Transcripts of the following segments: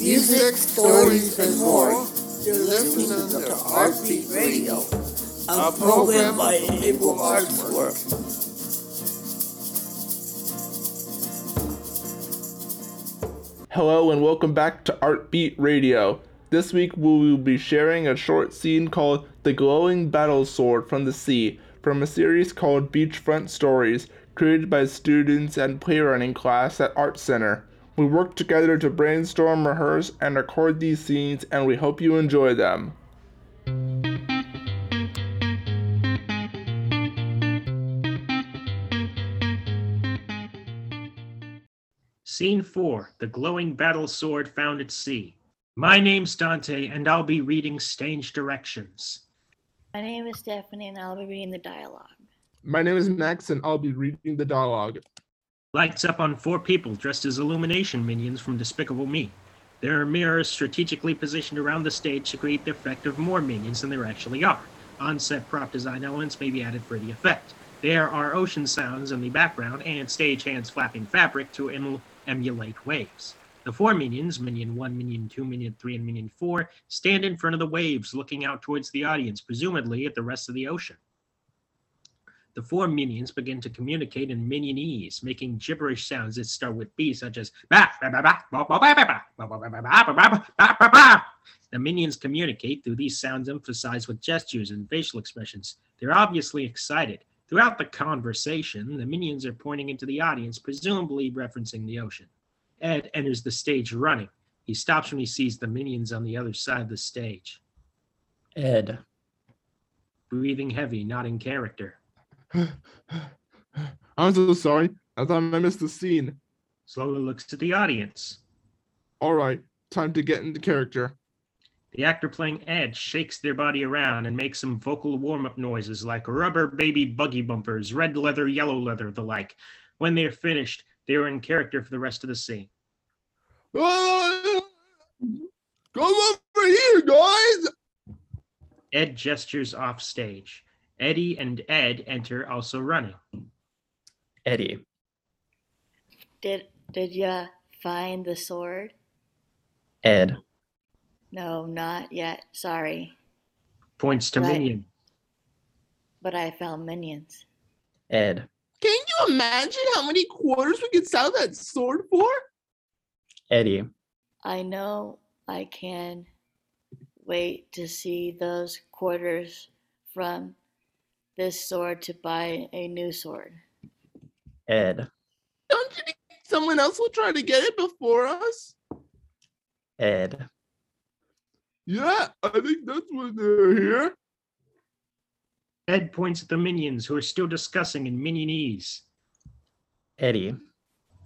music, stories, and more. You're listening to Artbeat Radio, a program by Able Arts Work. Hello and welcome back to Artbeat Radio. This week we will be sharing a short scene called The Glowing Battle Sword from the Sea from a series called Beachfront Stories created by students and playwriting class at Art Center. We worked together to brainstorm, rehearse, and record these scenes and we hope you enjoy them. Scene 4 The Glowing Battle Sword Found at Sea. My name's Dante, and I'll be reading stage directions. My name is Stephanie, and I'll be reading the dialogue. My name is Max and I'll be reading the dialogue. Lights up on four people dressed as illumination minions from Despicable Me. There are mirrors strategically positioned around the stage to create the effect of more minions than there actually are. On-set prop design elements may be added for the effect. There are ocean sounds in the background and stagehands flapping fabric to em- emulate waves. The four minions, Minion 1, Minion 2, Minion 3, and Minion 4, stand in front of the waves looking out towards the audience, presumably at the rest of the ocean. The four minions begin to communicate in minionese, making gibberish sounds that start with B, such as ba the minions communicate through these sounds emphasized with gestures and facial expressions. They're obviously excited. Throughout the conversation, the minions are pointing into the audience, presumably referencing the ocean. Ed enters the stage running. He stops when he sees the minions on the other side of the stage. Ed, Breathing heavy, not in character. I'm so sorry. I thought I missed the scene. Slowly looks to the audience. All right, time to get into character. The actor playing Ed shakes their body around and makes some vocal warm up noises like rubber baby buggy bumpers, red leather, yellow leather, the like. When they're finished, they are in character for the rest of the scene. Ah! Come over here, guys. Ed gestures off stage. Eddie and Ed enter, also running. Eddie, Did did ya find the sword? Ed, No, not yet. Sorry, Points to Right. Minion. but I found minions. Ed, Can you imagine how many quarters we could sell that sword for? Eddie, I know I can wait to see those quarters from this sword to buy a new sword. Ed, Don't you think someone else will try to get it before us? Ed, Yeah, I think that's what they're here. Ed points at the minions who are still discussing in minionese. Eddie,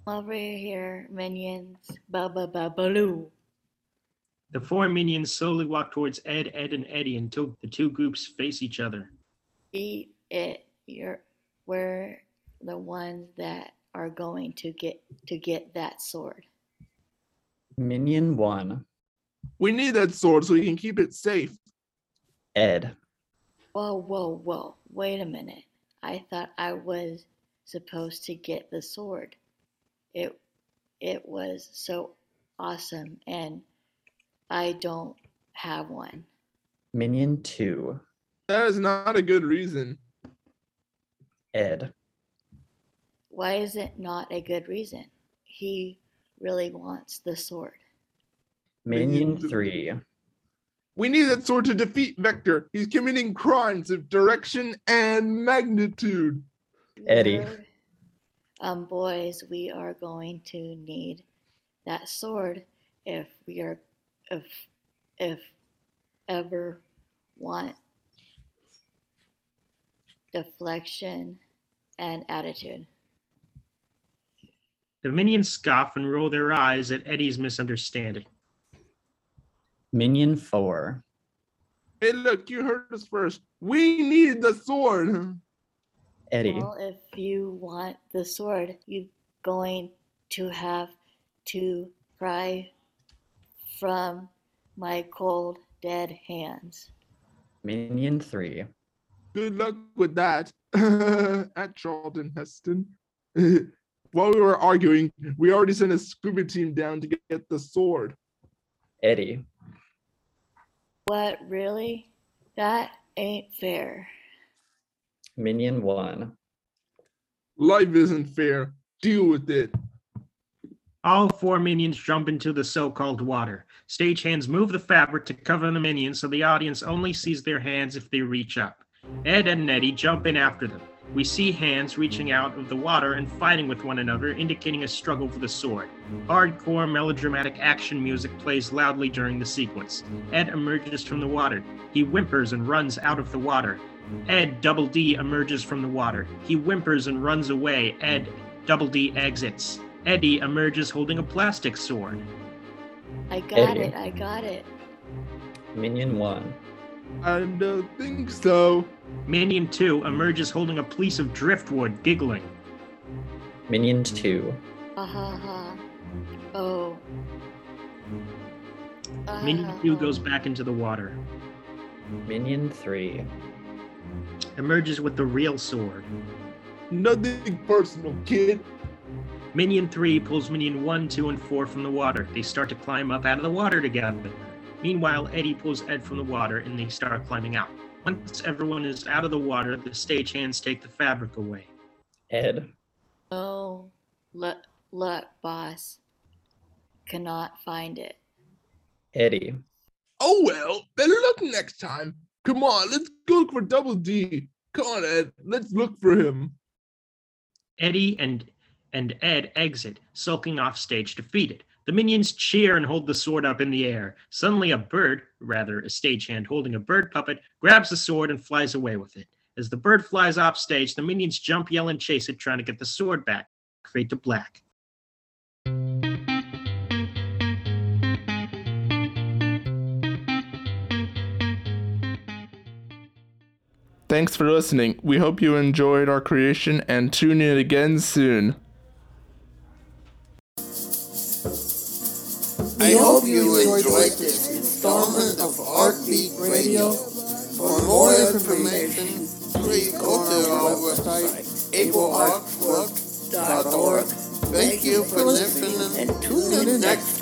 Over here, minions. Ba ba ba baloo. The four minions slowly walk towards Ed, Ed, and Eddie until the two groups face each other. Beat it. You're we're the ones that are going to get to get that sword. Minion 1, We need that sword so we can keep it safe. Ed, Whoa, whoa, whoa. Wait a minute. I thought I was supposed to get the sword. It it was so awesome and I don't have one. Minion 2, That is not a good reason. Ed, Why is it not a good reason? He really wants the sword. Minion Minion 3, We need that sword to defeat Vector. He's committing crimes of direction and magnitude. Eddie. Um, boys, we are going to need that sword if we are, if, if ever want deflection and attitude. The minions scoff and roll their eyes at Eddie's misunderstanding. Minion 4, Hey, look, you heard us first. We need the sword. Eddie, Well, if you want the sword, you're going to have to pry from my cold, dead hands. Minion 3, Good luck with that. At Charlton Heston. While we were arguing, we already sent a scuba team down to get the sword. Eddie. What, really? That ain't fair. Minion 1. Life isn't fair. Deal with it. All four minions jump into the so-called water. Stagehands move the fabric to cover the minions so the audience only sees their hands if they reach up. Ed and Eddie jump in after them. We see hands reaching out of the water and fighting with one another, indicating a struggle for the sword. Hardcore melodramatic action music plays loudly during the sequence. Ed emerges from the water. He whimpers and runs out of the water. Ed Double D emerges from the water. He whimpers and runs away. Ed Double D exits. Eddie emerges holding a plastic sword. I got Eddie. it, I got it. Minion 1. I don't think so. Minion 2 emerges holding a piece of driftwood, giggling. Minion 2. Ha ha ha. Oh. Ah, Minion 2 goes back into the water. Minion 3. Emerges with the real sword. Nothing personal, kid. Minion 3 pulls Minion 1, 2, and 4 from the water. They start to climb up out of the water together. Meanwhile, Eddie pulls Ed from the water and they start climbing out. Once everyone is out of the water, the stagehands take the fabric away. Ed. Oh, look, look, boss. Cannot find it. Eddie. Oh well, better luck next time. Come on, let's go look for Double D. Come on, Ed. Let's look for him. Eddie and and Ed exit, sulking off stage defeated. The minions cheer and hold the sword up in the air. Suddenly, a bird, rather a stagehand holding a bird puppet, grabs the sword and flies away with it. As the bird flies off stage, the minions jump, yell, and chase it, trying to get the sword back. Fade to black. Thanks for listening. We hope you enjoyed our creation and tune in again soon. Enjoyed this installment of Artbeat Radio. For more information, please go to our website, ableartwork.org. Thank you for listening and tune in next